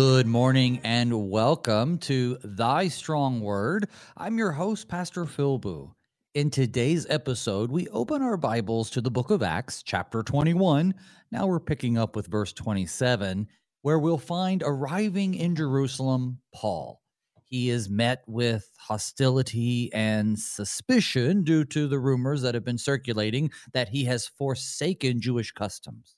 Good morning and welcome to Thy Strong Word. I'm your host, Pastor Phil. In today's episode, we open our Bibles to the book of Acts, chapter 21. Now we're picking up with verse 27, where we'll find arriving in Jerusalem Paul. He is met with hostility and suspicion due to the rumors that have been circulating that he has forsaken Jewish customs.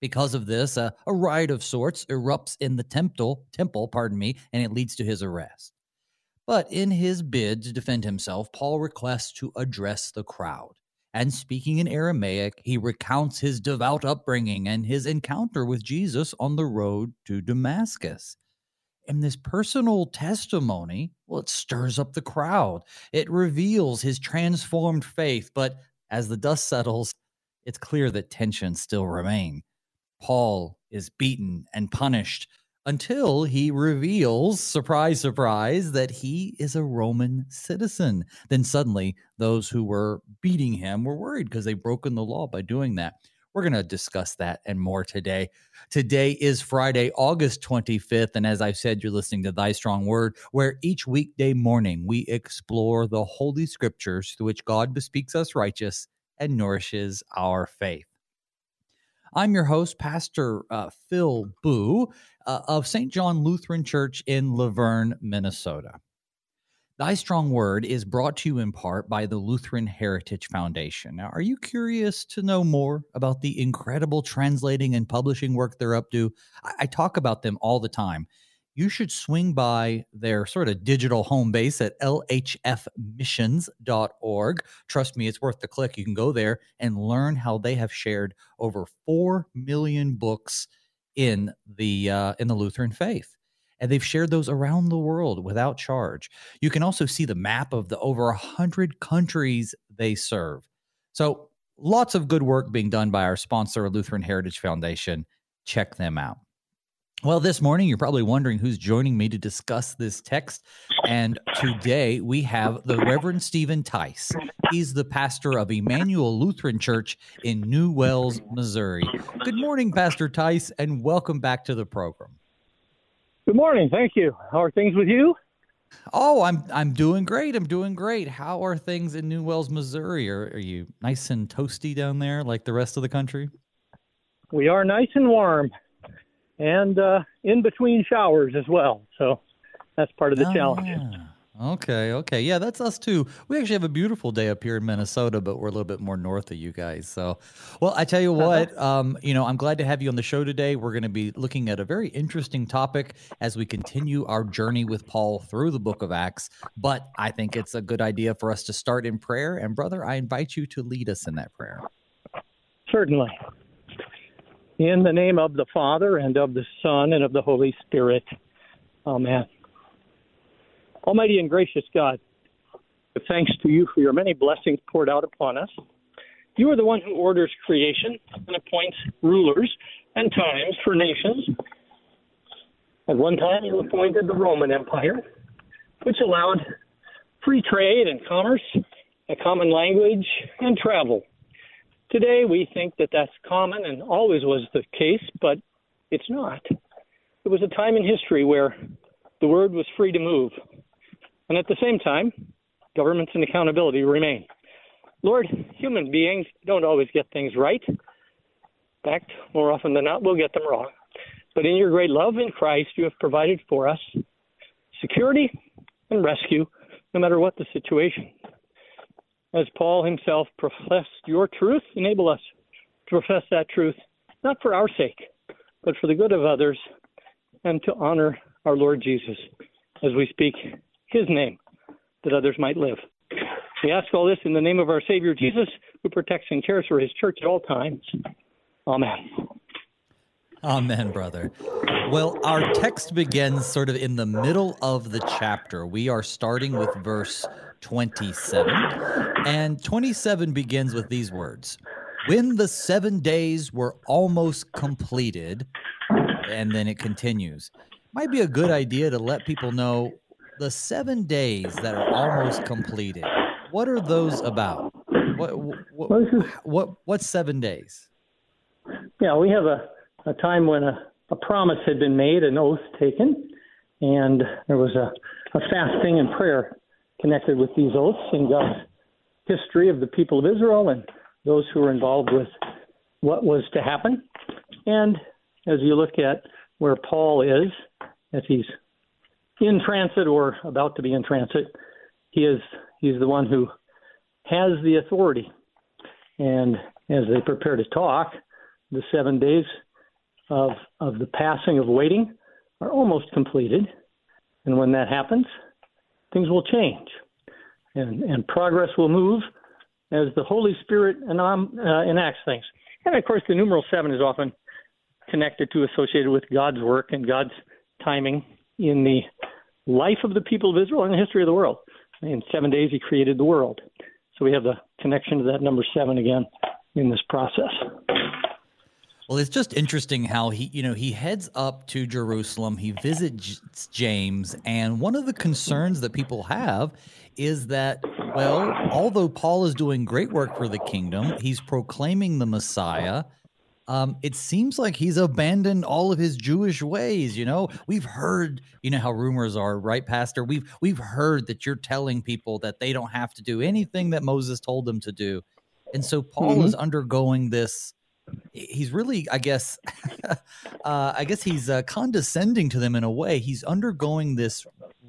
Because of this, a, riot of sorts erupts in the temple, temple, pardon me, and it leads to his arrest. But in his bid to defend himself, Paul requests to address the crowd. And speaking in Aramaic, he recounts his devout upbringing and his encounter with Jesus on the road to Damascus. And this personal testimony, well, it stirs up the crowd. It reveals his transformed faith. But as the dust settles, it's clear that tensions still remain. Paul is beaten and punished until he reveals, surprise, surprise, that he is a Roman citizen. Then suddenly, those who were beating him were worried because they've broken the law by doing that. We're going to discuss that and more today. Today is Friday, August 25th. And as I've said, you're listening to Thy Strong Word, where each weekday morning we explore the Holy Scriptures through which God bespeaks us righteous and nourishes our faith. I'm your host, Pastor uh, Phil Booe uh, of St. John Lutheran Church in La Vergne, Minnesota. Thy Strong Word is brought to you in part by the Lutheran Heritage Foundation. Now, are you curious to know more about the incredible translating and publishing work they're up to? I, I talk about them all the time you should swing by their sort of digital home base at lhfmissions.org. Trust me, it's worth the click. You can go there and learn how they have shared over 4 million books in the uh, in the Lutheran faith. And they've shared those around the world without charge. You can also see the map of the over 100 countries they serve. So, lots of good work being done by our sponsor, Lutheran Heritage Foundation. Check them out. Well, this morning, you're probably wondering who's joining me to discuss this text. And today we have the Reverend Steven Theiss. He's the pastor of Immanuel Lutheran Church in New Wells, Missouri. Good morning, Pastor Theiss, and welcome back to the program. Good morning. Thank you. How are things with you? Oh, I'm I'm doing great. I'm doing great. How are things in New Wells, Missouri? Are, are you nice and toasty down there like the rest of the country? We are nice and warm and uh, in between showers as well. So that's part of the oh, challenge. Yeah. Okay, okay. Yeah, that's us too. We actually have a beautiful day up here in Minnesota, but we're a little bit more north of you guys. So, well, I tell you uh-huh. what, um, you know, I'm glad to have you on the show today. We're going to be looking at a very interesting topic as we continue our journey with Paul through the book of Acts. But I think it's a good idea for us to start in prayer. And, brother, I invite you to lead us in that prayer. Certainly. In the name of the Father, and of the Son, and of the Holy Spirit. Amen. Almighty and gracious God, thanks to you for your many blessings poured out upon us. You are the one who orders creation and appoints rulers and times for nations. At one time, you appointed the Roman Empire, which allowed free trade and commerce, a common language, and travel. Today, we think that that's common and always was the case, but it's not. It was a time in history where the word was free to move. And at the same time, governments and accountability remain. Lord, human beings don't always get things right. In fact, more often than not, we'll get them wrong. But in your great love in Christ, you have provided for us security and rescue, no matter what the situation as Paul himself professed your truth, enable us to profess that truth, not for our sake, but for the good of others, and to honor our Lord Jesus as we speak his name, that others might live. We ask all this in the name of our Savior Jesus, who protects and cares for his church at all times. Amen. Amen, brother. Well, our text begins sort of in the middle of the chapter. We are starting with verse 27. And 27 begins with these words When the seven days were almost completed, and then it continues. Might be a good idea to let people know the seven days that are almost completed. What are those about? What what what, what what's seven days? Yeah, we have a, a time when a a promise had been made, an oath taken, and there was a, a fasting and prayer connected with these oaths and God's history of the people of Israel and those who were involved with what was to happen. And as you look at where Paul is, if he's in transit or about to be in transit, he is he's the one who has the authority. And as they prepare to talk, the seven days of of the passing of waiting are almost completed. And when that happens, things will change, and and progress will move as the Holy Spirit uh, enacts things. And of course, the numeral seven is often connected to, associated with God's work and God's timing in the life of the people of Israel and the history of the world. In seven days, He created the world. So we have the connection to that number seven again in this process. Well, it's just interesting how he, you know, he heads up to Jerusalem, he visits James, and one of the concerns that people have is that, well, although Paul is doing great work for the kingdom, he's proclaiming the Messiah. Um, it seems like he's abandoned all of his Jewish ways. You know, we've heard, you know, how rumors are, right, Pastor? We've we've heard that you're telling people that they don't have to do anything that Moses told them to do, and so Paul mm-hmm. is undergoing this he's really i guess uh, i guess he's uh, condescending to them in a way. He's undergoing this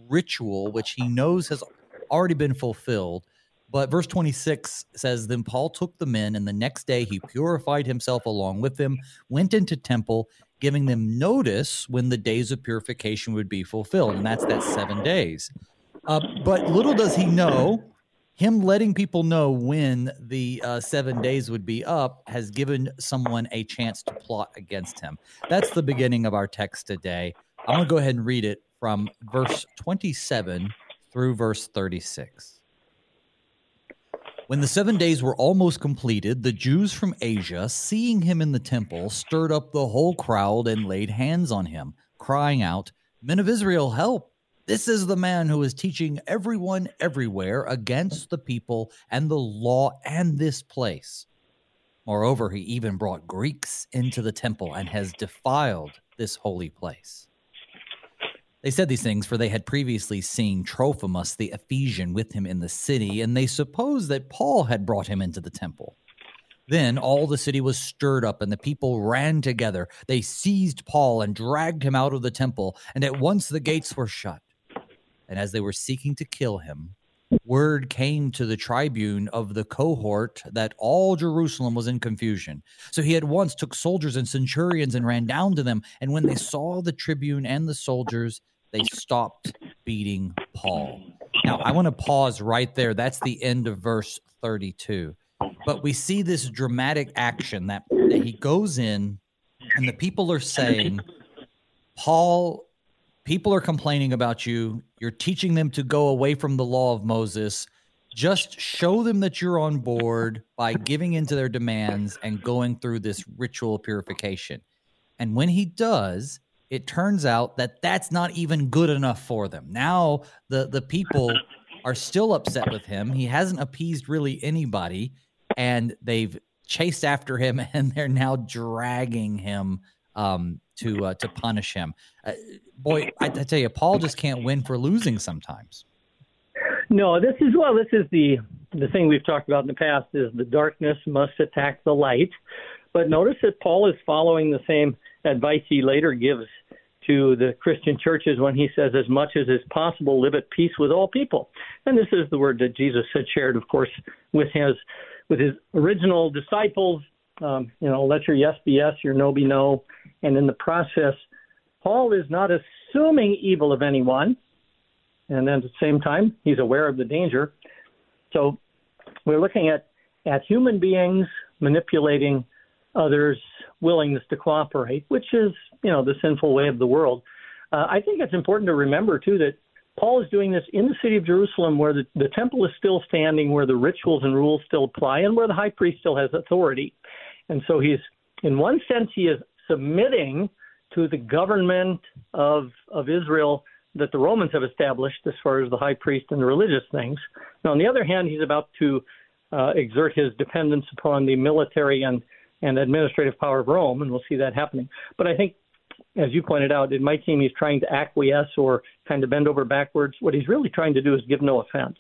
ritual which he knows has already been fulfilled. But verse 26 says then paul took the men and the next day he purified himself along with them went into temple giving them notice when the days of purification would be fulfilled. And that's that seven days. Uh, but little does he know him letting people know when the uh, seven days would be up has given someone a chance to plot against him. That's the beginning of our text today. I'm going to go ahead and read it from verse 27 through verse 36. When the seven days were almost completed, the Jews from Asia, seeing him in the temple, stirred up the whole crowd and laid hands on him, crying out, Men of Israel, help! This is the man who is teaching everyone everywhere against the people and the law and this place. Moreover, he even brought Greeks into the temple and has defiled this holy place. They said these things, for they had previously seen Trophimus the Ephesian with him in the city, and they supposed that Paul had brought him into the temple. Then all the city was stirred up, and the people ran together. They seized Paul and dragged him out of the temple, and at once the gates were shut and as they were seeking to kill him, word came to the tribune of the cohort that all Jerusalem was in confusion. So he at once took soldiers and centurions and ran down to them. And when they saw the tribune and the soldiers, they stopped beating Paul. Now, I want to pause right there. That's the end of verse 32. But we see this dramatic action that, that he goes in, and the people are saying, Paul people are complaining about you. You're teaching them to go away from the law of Moses. Just show them that you're on board by giving into their demands and going through this ritual purification. And when he does, it turns out that that's not even good enough for them. Now the the people are still upset with him. He hasn't appeased really anybody and they've chased after him and they're now dragging him um, to uh, to punish him. Uh, boy, I, I, tell you, Paul just can't win for losing sometimes. No, this is well, this is the the thing we've talked about in the past is the darkness must attack the light. But notice that Paul is following the same advice he later gives to the Christian churches when he says, as much as is possible, live at peace with all people. And this is the word that Jesus had shared, of course, with his with his original disciples. Um, you know, let your yes be yes, your no be no, and in the process, Paul is not assuming evil of anyone. And then at the same time, he's aware of the danger. So we're looking at, at human beings manipulating others' willingness to cooperate, which is, you know, the sinful way of the world. Uh, I think it's important to remember, too, that Paul is doing this in the city of Jerusalem where the, the temple is still standing, where the rituals and rules still apply, and where the high priest still has authority. And so he's, in one sense, he is submitting to the government of of Israel that the Romans have established as far as the high priest and the religious things. Now, on the other hand, he's about to uh, exert his dependence upon the military and and administrative power of Rome, and we'll see that happening. But I think as you pointed out, it might seem he's trying to acquiesce or kind of bend over backwards. What he's really trying to do is give no offense.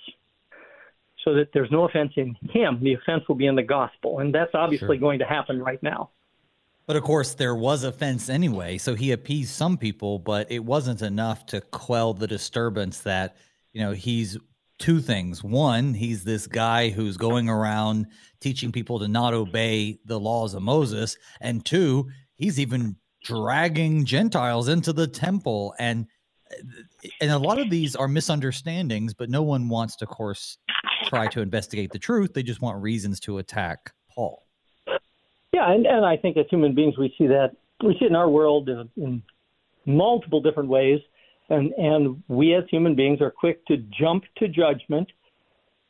So that there's no offense in him. The offense will be in the gospel. And that's obviously sure. going to happen right now. But of course, there was offense anyway. So he appeased some people, but it wasn't enough to quell the disturbance that, you know, he's two things. One, he's this guy who's going around teaching people to not obey the laws of Moses. And two, he's even dragging Gentiles into the temple. And and a lot of these are misunderstandings, but no one wants to, of course, try to investigate the truth. They just want reasons to attack Paul. Yeah, and, and I think as human beings, we see that we see it in our world in, in multiple different ways, and and we as human beings are quick to jump to judgment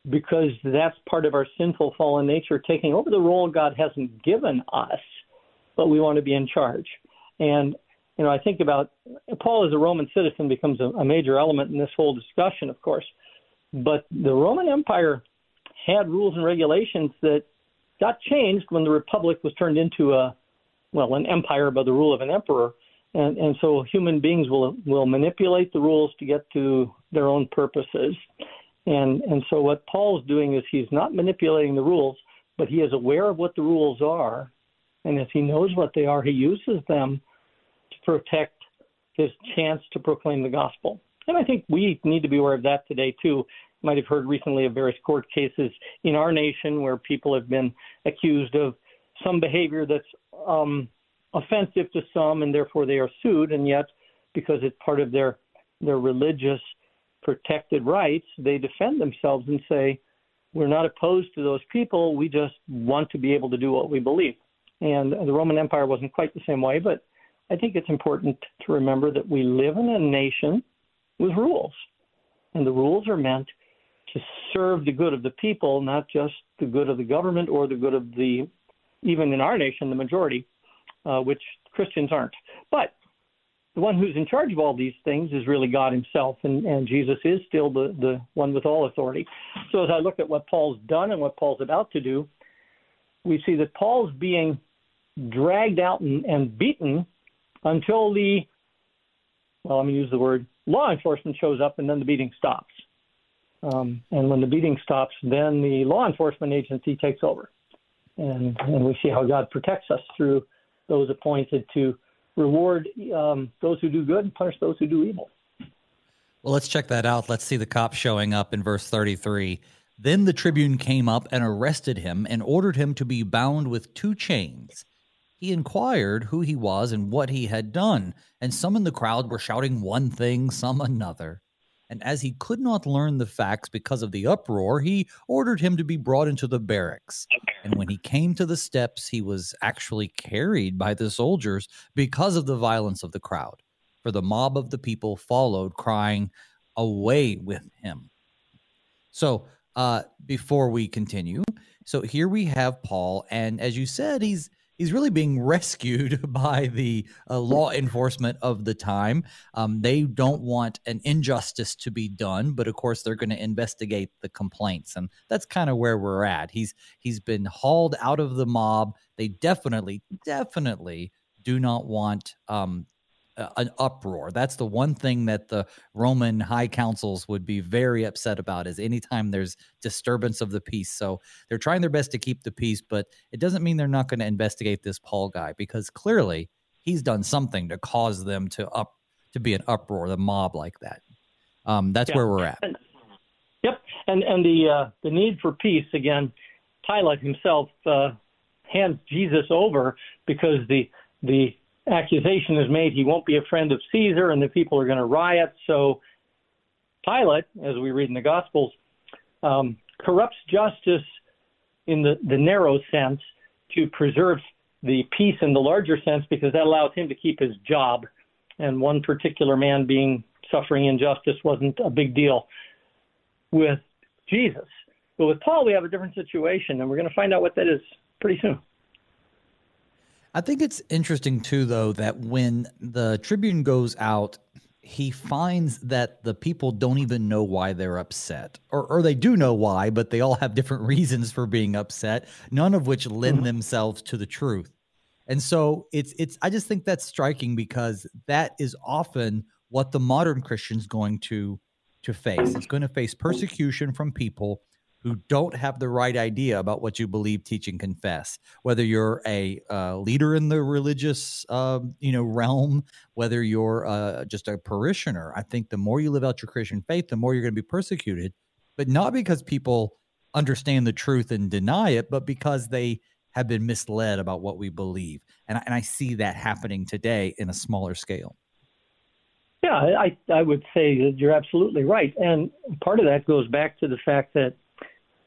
because that's part of our sinful fallen nature taking over the role God hasn't given us, but we want to be in charge. And you know, I think about Paul as a Roman citizen becomes a, a major element in this whole discussion, of course. But the Roman Empire had rules and regulations that got changed when the republic was turned into a well an empire by the rule of an emperor. And and so human beings will will manipulate the rules to get to their own purposes. And and so what paul's doing is he's not manipulating the rules but he is aware of what the rules are and if he knows what they are he uses them to protect his chance to proclaim the gospel and i think we need to be aware of that today too You might have heard recently of various court cases in our nation where people have been accused of some behavior that's um, offensive to some, and therefore they are sued. And yet, because it's part of their their religious protected rights, they defend themselves and say, "We're not opposed to those people. We just want to be able to do what we believe." And the Roman Empire wasn't quite the same way, but I think it's important to remember that we live in a nation with rules, and the rules are meant to serve the good of the people, not just the good of the government or the good of the, even in our nation, the majority, uh, which Christians aren't. But the one who's in charge of all these things is really God Himself, and, and Jesus is still the, the one with all authority. So as I look at what Paul's done and what Paul's about to do, we see that Paul's being dragged out and, and beaten until the, well, going to use the word law enforcement shows up, and then the beating stops. Um, and when the beating stops, then the law enforcement agency takes over. And, and we see how God protects us through those appointed to reward um, those who do good and punish those who do evil. Well, let's check that out. Let's see the cop showing up in verse 33. Then the tribune came up and arrested him and ordered him to be bound with two chains. He inquired who he was and what he had done, and some in the crowd were shouting one thing, some another and as he could not learn the facts because of the uproar, he ordered him to be brought into the barracks. And when he came to the steps, he was actually carried by the soldiers because of the violence of the crowd. For the mob of the people followed, crying, Away with him. So, uh, before we continue, so here we have Paul, and as you said, he's he's really being rescued by the uh, law enforcement of the time. Um, they don't want an injustice to be done, but of course they're going to investigate the complaints, and that's kind of where we're at. He's he's been hauled out of the mob. They definitely, definitely do not want um, an uproar. That's the one thing that the Roman high councils would be very upset about is anytime there's disturbance of the peace. So they're trying their best to keep the peace, but it doesn't mean they're not going to investigate this Paul guy because clearly he's done something to cause them to up to be an uproar, the mob like that. Um, that's yeah. where we're at. Yep, and and the uh, the need for peace again. Pilate himself uh, hands Jesus over because the the accusation is made he won't be a friend of Caesar and the people are going to riot. So Pilate, as we read in the Gospels, um, corrupts justice in the, the narrow sense to preserve the peace in the larger sense because that allows him to keep his job. And one particular man being suffering injustice wasn't a big deal with Jesus. But with Paul, we have a different situation, and we're going to find out what that is pretty soon. I think it's interesting too, though, that when the Tribune goes out, he finds that the people don't even know why they're upset, or or they do know why, but they all have different reasons for being upset, none of which lend mm-hmm. themselves to the truth. And so it's it's I just think that's striking because that is often what the modern Christian's going to to face. It's going to face persecution from people who don't have the right idea about what you believe, teach, and confess. Whether you're a uh, leader in the religious, uh, you know, realm, whether you're uh, just a parishioner, I think the more you live out your Christian faith, the more you're going to be persecuted. But not because people understand the truth and deny it, but because they have been misled about what we believe. And I, and I see that happening today in a smaller scale. Yeah, I, I would say that you're absolutely right. And part of that goes back to the fact that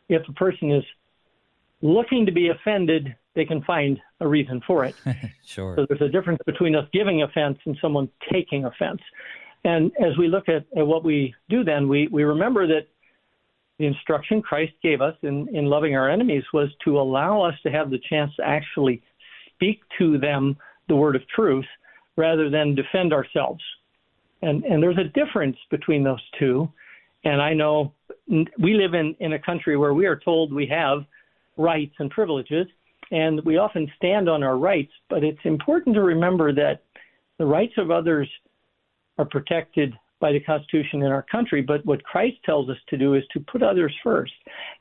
if a person is looking to be offended, they can find a reason for it. sure. So there's a difference between us giving offense and someone taking offense. And as we look at, at what we do then, we, we remember that the instruction Christ gave us in, in loving our enemies was to allow us to have the chance to actually speak to them the word of truth rather than defend ourselves. And, and there's a difference between those two. And I know we live in, in a country where we are told we have rights and privileges, and we often stand on our rights, but it's important to remember that the rights of others are protected by the Constitution in our country, but what Christ tells us to do is to put others first.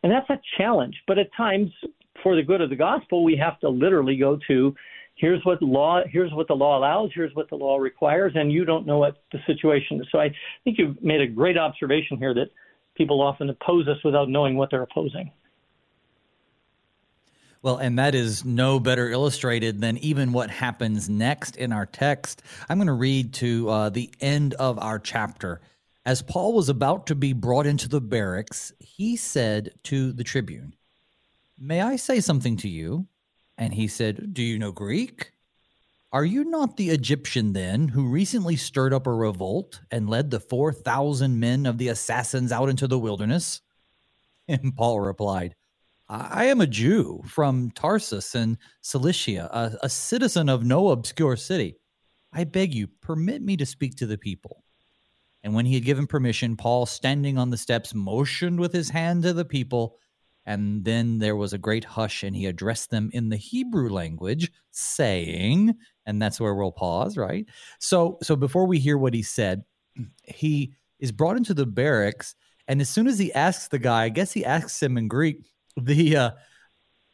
And that's a challenge. But at times, for the good of the gospel, we have to literally go to here's what law here's what the law allows, here's what the law requires, and you don't know what the situation is. So I think you've made a great observation here that people often oppose us without knowing what they're opposing. Well, and that is no better illustrated than even what happens next in our text. I'm going to read to uh, the end of our chapter. As Paul was about to be brought into the barracks, he said to the tribune, May I say something to you? And he said, Do you know Greek? Are you not the Egyptian then who recently stirred up a revolt and led the 4,000 men of the assassins out into the wilderness? And Paul replied, I am a Jew from Tarsus in Cilicia, a, a, citizen of no obscure city. I beg you, permit me to speak to the people. And when he had given permission, Paul, standing on the steps, motioned with his hand to the people. And then there was a great hush, and he addressed them in the Hebrew language, saying, and that's where we'll pause, right? So, so before we hear what he said, he is brought into the barracks, and as soon as he asks the guy, I guess he asks him in Greek, the uh,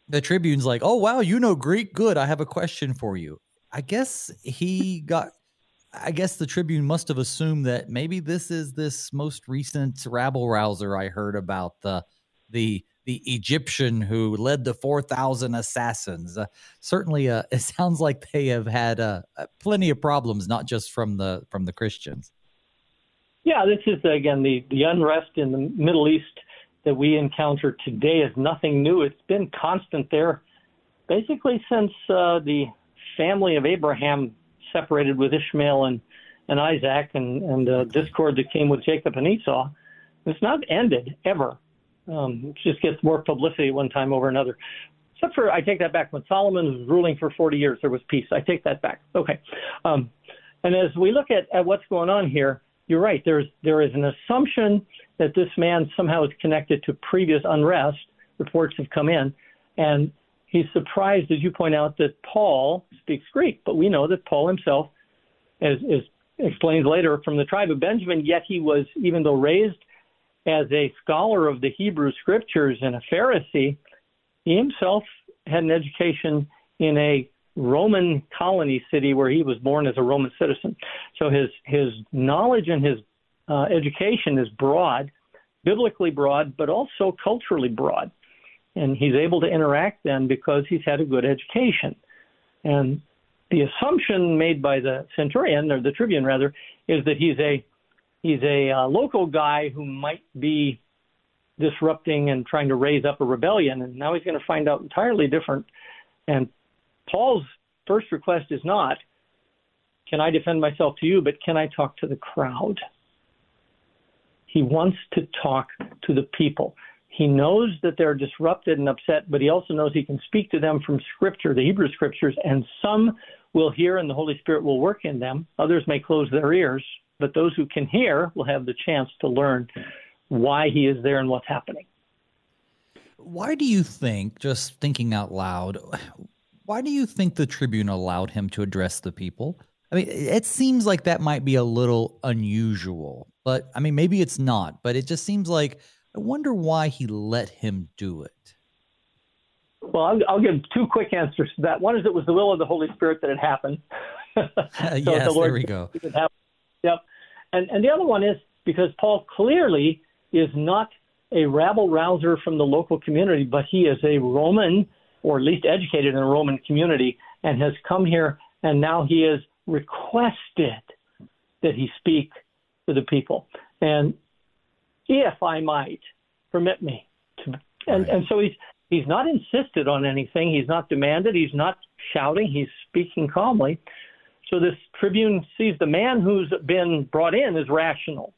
the Tribune's like, "Oh wow, you know Greek? Good. I have a question for you." I guess he got. I guess the Tribune must have assumed that maybe this is this most recent rabble rouser I heard about the the the Egyptian who led the four thousand assassins. Uh, certainly, uh, it sounds like they have had uh, uh, plenty of problems, not just from the from the Christians. Yeah, this is again the the unrest in the Middle East that we encounter today is nothing new. It's been constant there basically since uh, the family of Abraham separated with Ishmael and, and Isaac and, and uh, discord that came with Jacob and Esau. It's not ended ever. Um, just gets more publicity one time over another. Except for, I take that back. When Solomon was ruling for 40 years, there was peace. I take that back. Okay. Um, and as we look at, at what's going on here, you're right. There's there is an assumption that this man somehow is connected to previous unrest. Reports have come in, and he's surprised, as you point out, that Paul speaks Greek. But we know that Paul himself, as is explained later, from the tribe of Benjamin. Yet he was, even though raised as a scholar of the Hebrew Scriptures and a Pharisee, he himself had an education in a Roman colony city where he was born as a Roman citizen. So his his knowledge and his uh, education is broad, biblically broad, but also culturally broad, and he's able to interact then because he's had a good education. And the assumption made by the centurion or the tribune rather is that he's a he's a uh, local guy who might be disrupting and trying to raise up a rebellion, and now he's going to find out entirely different. And Paul's first request is not, can I defend myself to you, but can I talk to the crowd? He wants to talk to the people. He knows that they're disrupted and upset, but he also knows he can speak to them from Scripture, the Hebrew Scriptures, and some will hear and the Holy Spirit will work in them. Others may close their ears, but those who can hear will have the chance to learn why he is there and what's happening. Why do you think, just thinking out loud, Why do you think the tribune allowed him to address the people? I mean, it seems like that might be a little unusual, but I mean, maybe it's not, but it just seems like I wonder why he let him do it. Well, I'll, I'll give two quick answers to that. One is it was the will of the Holy Spirit that it happened. so yes, the there we go. Yep. And, and the other one is because Paul clearly is not a rabble rouser from the local community, but he is a Roman, or at least educated in a Roman community, and has come here, and now he is requested that he speak to the people. And if I might, permit me to, and, right. and so he's he's not insisted on anything. He's not demanded. He's not shouting. He's speaking calmly. So this tribune sees the man who's been brought in as rational,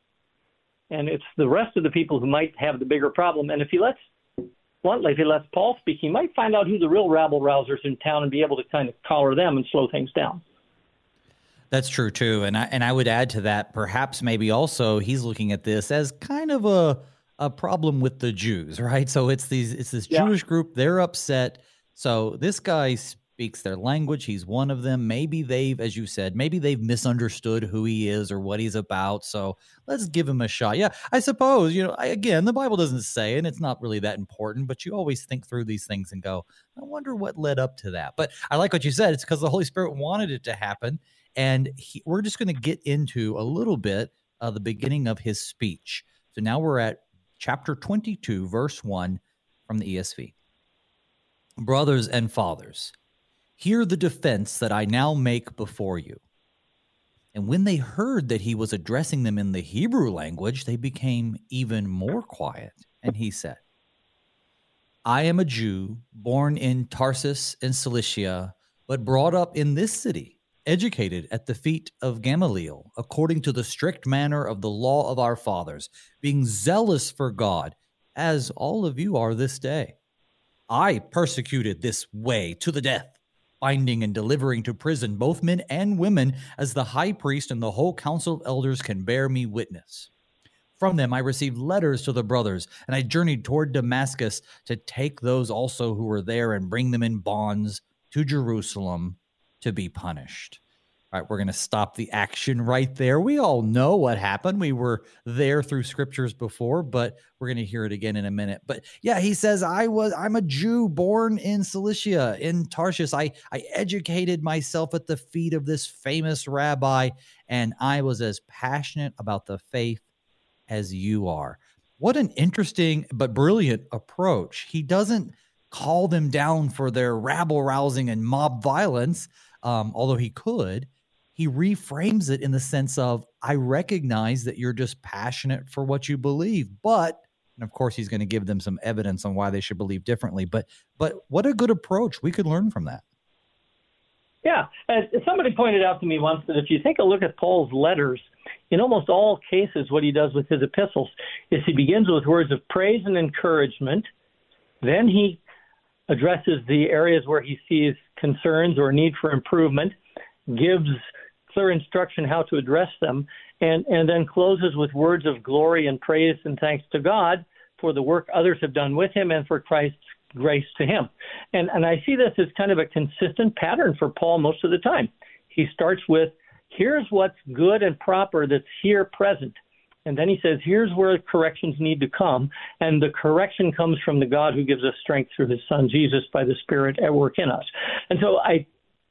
and it's the rest of the people who might have the bigger problem. And if he lets bluntly, if he lets Paul speak, he might find out who the real rabble rousers in town and be able to kind of collar them and slow things down. That's true too, and I and I would add to that. Perhaps maybe also he's looking at this as kind of a a problem with the Jews, right? So it's these it's this yeah. Jewish group. They're upset. So this guy speaks their language. He's one of them. Maybe they've, as you said, maybe they've misunderstood who he is or what he's about. So let's give him a shot. Yeah, I suppose you know. I, again, the Bible doesn't say, and it's not really that important. But you always think through these things and go, I wonder what led up to that. But I like what you said. It's because the Holy Spirit wanted it to happen and he, we're just going to get into a little bit of the beginning of his speech. So now we're at chapter 22, verse 1 from the ESV. Brothers and fathers, hear the defense that I now make before you. And when they heard that he was addressing them in the Hebrew language, they became even more quiet. And he said, I am a Jew, born in Tarsus in Cilicia, but brought up in this city educated at the feet of Gamaliel, according to the strict manner of the law of our fathers, being zealous for God, as all of you are this day. I persecuted this way to the death, binding and delivering to prison both men and women, as the high priest and the whole council of elders can bear me witness. From them I received letters to the brothers, and I journeyed toward Damascus to take those also who were there and bring them in bonds to Jerusalem to be punished. All right, we're going to stop the action right there. We all know what happened. We were there through scriptures before, but we're going to hear it again in a minute. But yeah, he says, "I was I'm a Jew born in Cilicia in Tarshish. I I educated myself at the feet of this famous rabbi, and I was as passionate about the faith as you are." What an interesting but brilliant approach. He doesn't call them down for their rabble rousing and mob violence um, although he could, he reframes it in the sense of, I recognize that you're just passionate for what you believe, but and of course he's going to give them some evidence on why they should believe differently but but what a good approach. We could learn from that. Yeah as somebody pointed out to me once that if you take a look at paul's letters in almost all cases what he does with his epistles is he begins with words of praise and encouragement then he addresses the areas where he sees concerns or need for improvement, gives clear instruction how to address them, and, and then closes with words of glory and praise and thanks to God for the work others have done with him and for Christ's grace to him. And, and I see this as kind of a consistent pattern for Paul most of the time. He starts with, here's what's good and proper that's here present. And then he says, here's where corrections need to come. And the correction comes from the God who gives us strength through his son Jesus by the Spirit at work in us. And so I,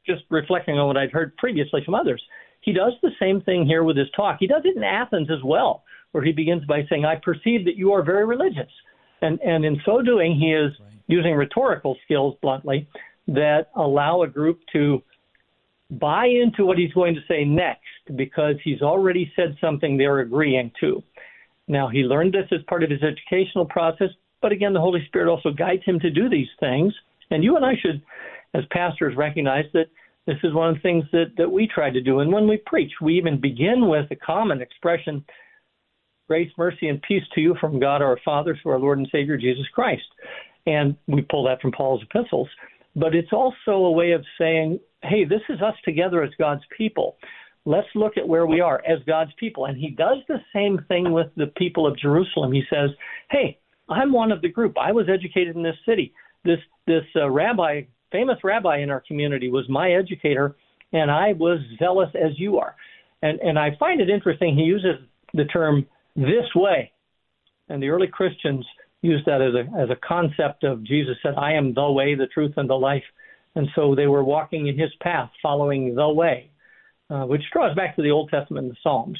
just reflecting on what I'd heard previously from others, he does the same thing here with his talk. He does it in Athens as well, where he begins by saying, I perceive that you are very religious. And, and in so doing, he is right. using rhetorical skills, bluntly, that allow a group to buy into what he's going to say next because he's already said something they're agreeing to. Now, he learned this as part of his educational process, but again, the Holy Spirit also guides him to do these things. And you and I should, as pastors, recognize that this is one of the things that, that we try to do. And when we preach, we even begin with a common expression grace, mercy, and peace to you from God our Father through our Lord and Savior Jesus Christ. And we pull that from Paul's epistles. But it's also a way of saying, hey, this is us together as God's people. Let's look at where we are as God's people. And he does the same thing with the people of Jerusalem. He says, hey, I'm one of the group. I was educated in this city. This this uh, rabbi famous rabbi in our community, was my educator, and I was zealous as you are. And and I find it interesting. He uses the term this way, and the early Christians used that as a as a concept of Jesus said, "I am the way, the truth, and the life," and so they were walking in His path, following the way, uh, which draws back to the Old Testament and the Psalms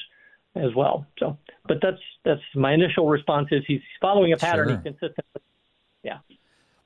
as well. So, but that's that's my initial response is he's following a pattern. Sure. He's consistent. Yeah.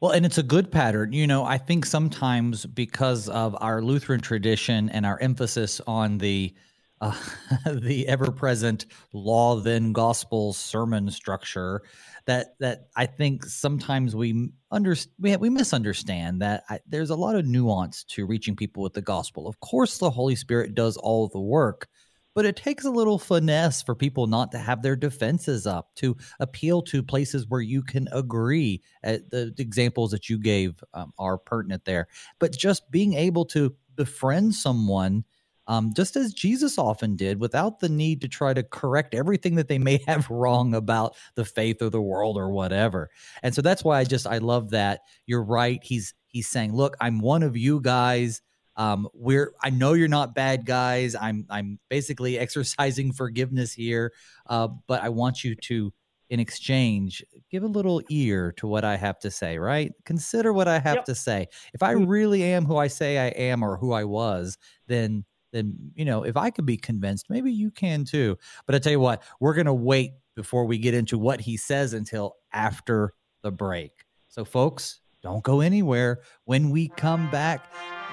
Well, and it's a good pattern. You know, I think sometimes because of our Lutheran tradition and our emphasis on the uh, the ever-present law then gospel sermon structure that that I think sometimes we under we we misunderstand that I, there's a lot of nuance to reaching people with the gospel. Of course, the Holy Spirit does all the work, but it takes a little finesse for people not to have their defenses up to appeal to places where you can agree. Uh, the examples that you gave um, are pertinent there, but just being able to befriend someone. Um, just as Jesus often did, without the need to try to correct everything that they may have wrong about the faith or the world or whatever. And so that's why I just I love that. You're right. He's he's saying, look, I'm one of you guys. Um, we're I know you're not bad guys. I'm I'm basically exercising forgiveness here, uh, but I want you to, in exchange, give a little ear to what I have to say. Right? Consider what I have yep. to say. If I mm. really am who I say I am or who I was, then then you know if I could be convinced, maybe you can too. But I tell you what, we're gonna wait before we get into what he says until after the break. So, folks, don't go anywhere. When we come back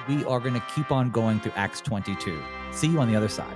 we are going to keep on going through Acts 22. See you on the other side.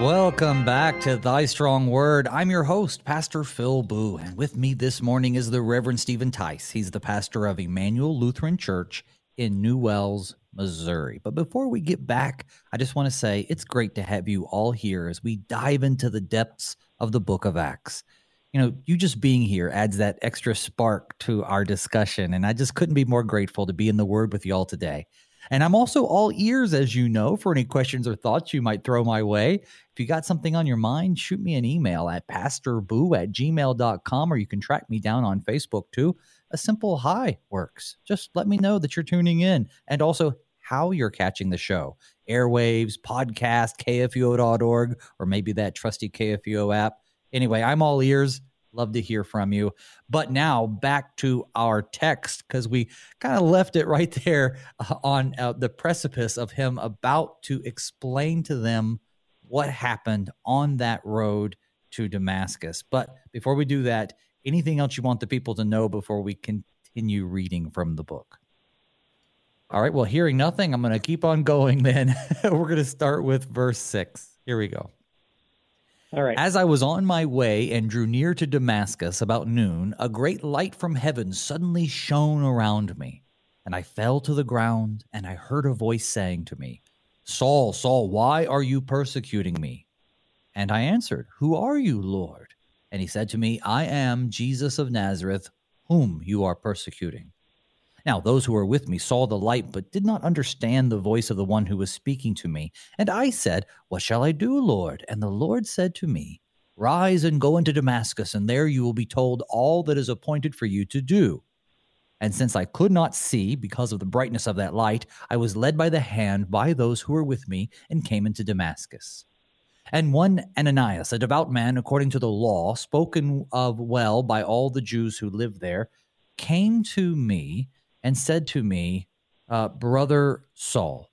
Welcome back to Thy Strong Word. I'm your host, Pastor Phil Booe, and with me this morning is the Reverend Steven Theiss. He's the pastor of Immanuel Lutheran Church in New Wells, Missouri. But before we get back, I just want to say it's great to have you all here as we dive into the depths of the book of Acts. You know, you just being here adds that extra spark to our discussion, and I just couldn't be more grateful to be in the Word with you all today. And I'm also all ears, as you know, for any questions or thoughts you might throw my way. If you got something on your mind, shoot me an email at pastorboo at gmail.com or you can track me down on Facebook too. A simple hi works. Just let me know that you're tuning in and also how you're catching the show. Airwaves, podcast, kfuo.org, or maybe that trusty KFUO app. Anyway, I'm all ears. Love to hear from you. But now back to our text because we kind of left it right there uh, on uh, the precipice of him about to explain to them what happened on that road to Damascus. But before we do that, anything else you want the people to know before we continue reading from the book? All right, well, hearing nothing, I'm going to keep on going then. We're going to start with verse 6. Here we go. All right. As I was on my way and drew near to Damascus about noon, a great light from heaven suddenly shone around me. And I fell to the ground, and I heard a voice saying to me, Saul, Saul, why are you persecuting me? And I answered, Who are you, Lord? And he said to me, I am Jesus of Nazareth, whom you are persecuting. Now, those who were with me saw the light, but did not understand the voice of the one who was speaking to me. And I said, What shall I do, Lord? And the Lord said to me, Rise and go into Damascus, and there you will be told all that is appointed for you to do. And since I could not see because of the brightness of that light, I was led by the hand by those who were with me and came into Damascus. And one Ananias, a devout man according to the law, spoken of well by all the Jews who lived there, came to me and said to me, uh, Brother Saul,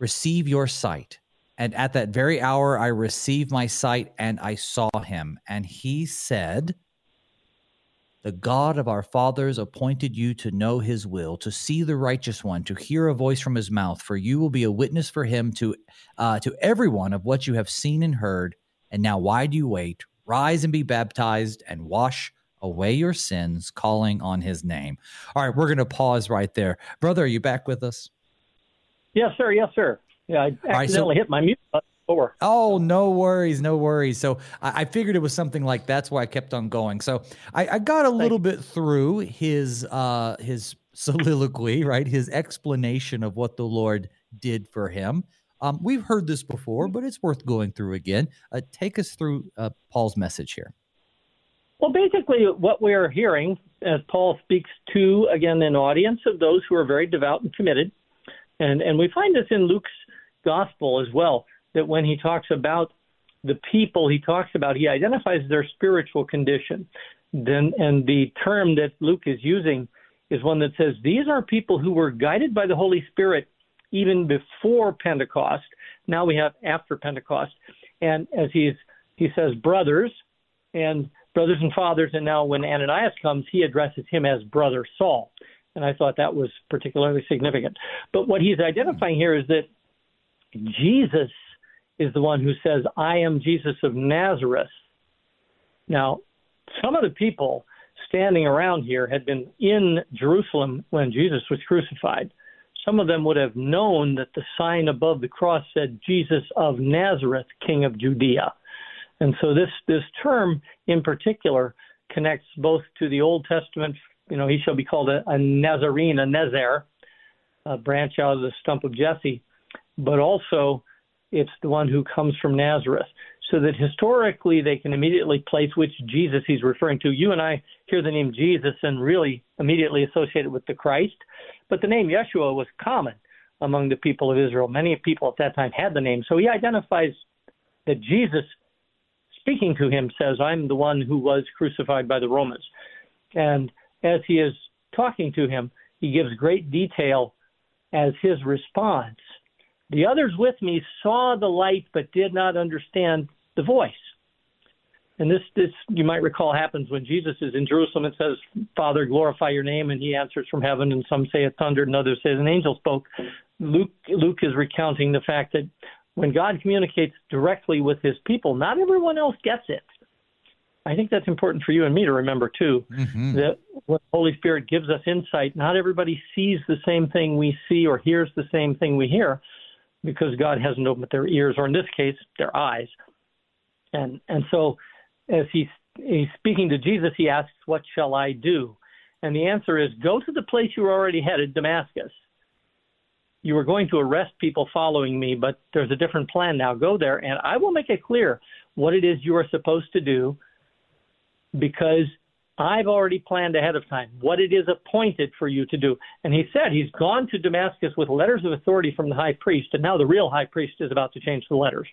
receive your sight. And at that very hour, I received my sight and I saw him. And he said, The God of our fathers appointed you to know his will, to see the righteous one, to hear a voice from his mouth, for you will be a witness for him to, uh, to everyone of what you have seen and heard. And now, why do you wait? Rise and be baptized and wash away your sins, calling on his name. All right, we're going to pause right there. Brother, are you back with us? Yes, sir. Yes, sir. Yeah, I accidentally right, so, hit my mute button. Before. Oh, no worries, no worries. So I, I, figured it was something like that's why I kept on going. So I, I got a little bit through his uh, his soliloquy, right? His explanation of what the Lord did for him. Um, we've heard this before, but it's worth going through again. Uh, take us through uh, Paul's message here. Well, basically, what we're hearing as Paul speaks to, again, an audience of those who are very devout and committed, and, and we find this in Luke's gospel as well, that when he talks about the people he talks about, he identifies their spiritual condition. Then, and the term that Luke is using is one that says these are people who were guided by the Holy Spirit even before Pentecost. Now we have after Pentecost, and as he's he says brothers and brothers and fathers, and now when Ananias comes, he addresses him as brother Saul, and I thought that was particularly significant. But what he's identifying here is that Jesus is the one who says, I am Jesus of Nazareth. Now, some of the people standing around here had been in Jerusalem when Jesus was crucified. Some of them would have known that the sign above the cross said, Jesus of Nazareth, King of Judea. And so this, this term in particular connects both to the Old Testament, you know, he shall be called a, a Nazarene, a Nezer, a branch out of the stump of Jesse, but also it's the one who comes from Nazareth. So that historically they can immediately place which Jesus he's referring to. You and I hear the name Jesus and really immediately associate it with the Christ, but the name Yeshua was common among the people of Israel. Many people at that time had the name. So he identifies that Jesus speaking to him says, I'm the one who was crucified by the Romans. And as he is talking to him, he gives great detail as his response the others with me saw the light but did not understand the voice. And this, this you might recall happens when Jesus is in Jerusalem. It says, "Father, glorify your name," and he answers from heaven. And some say it thundered, and others say an angel spoke. Luke, Luke is recounting the fact that when God communicates directly with His people, not everyone else gets it. I think that's important for you and me to remember too. Mm-hmm. That when the Holy Spirit gives us insight, not everybody sees the same thing we see or hears the same thing we hear because God hasn't opened their ears, or in this case, their eyes. And and so, as he's he's speaking to Jesus, he asks, "What shall I do?" And the answer is, "Go to the place you were already headed, Damascus. You were going to arrest people following me, but there's a different plan now. Go there, and I will make it clear what it is you are supposed to do, because I've already planned ahead of time what it is appointed for you to do. And he said he's gone to Damascus with letters of authority from the high priest, and now the real high priest is about to change the letters.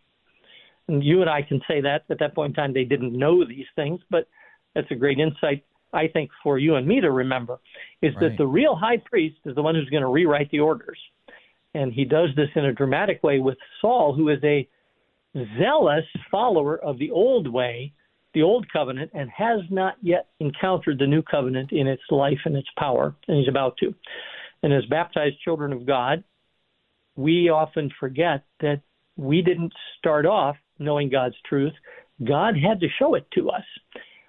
And you and I can say that at that point in time they didn't know these things, but that's a great insight, I think, for you and me to remember, is right. that the real high priest is the one who's going to rewrite the orders. And he does this in a dramatic way with Saul, who is a zealous follower of the old way the old covenant and has not yet encountered the new covenant in its life and its power, and he's about to. And as baptized children of God, we often forget that we didn't start off knowing God's truth. God had to show it to us.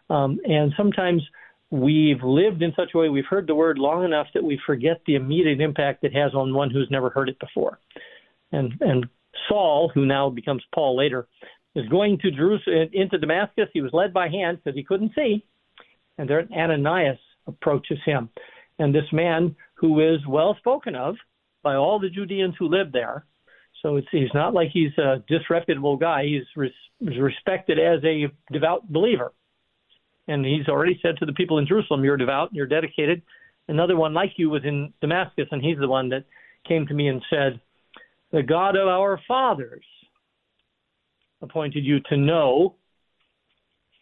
Um, and sometimes we've lived in such a way, we've heard the word long enough that we forget the immediate impact it has on one who's never heard it before. And, and Saul, who now becomes Paul later, is going to Jerusalem into Damascus. He was led by hand because he couldn't see, and there Ananias approaches him, and this man who is well spoken of by all the Judeans who live there. So it's, he's not like he's a disreputable guy. He's res, respected as a devout believer. And he's already said to the people in Jerusalem, You're devout, and you're dedicated. Another one like you was in Damascus, and he's the one that came to me and said, The God of our fathers appointed you to know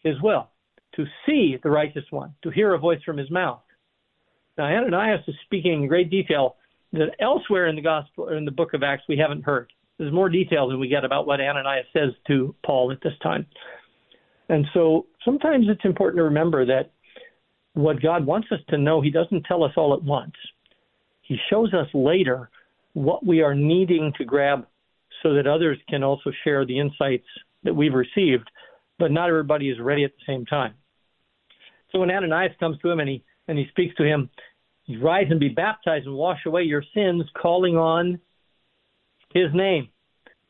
his will, to see the righteous one, to hear a voice from his mouth. Now, Ananias is speaking in great detail that elsewhere in the gospel, or in the book of Acts, we haven't heard. There's more detail than we get about what Ananias says to Paul at this time. And so sometimes it's important to remember that what God wants us to know, He doesn't tell us all at once. He shows us later what we are needing to grab so that others can also share the insights that we've received, but not everybody is ready at the same time. So when Ananias comes to him and he and he speaks to him, rise and be baptized and wash away your sins, calling on his name.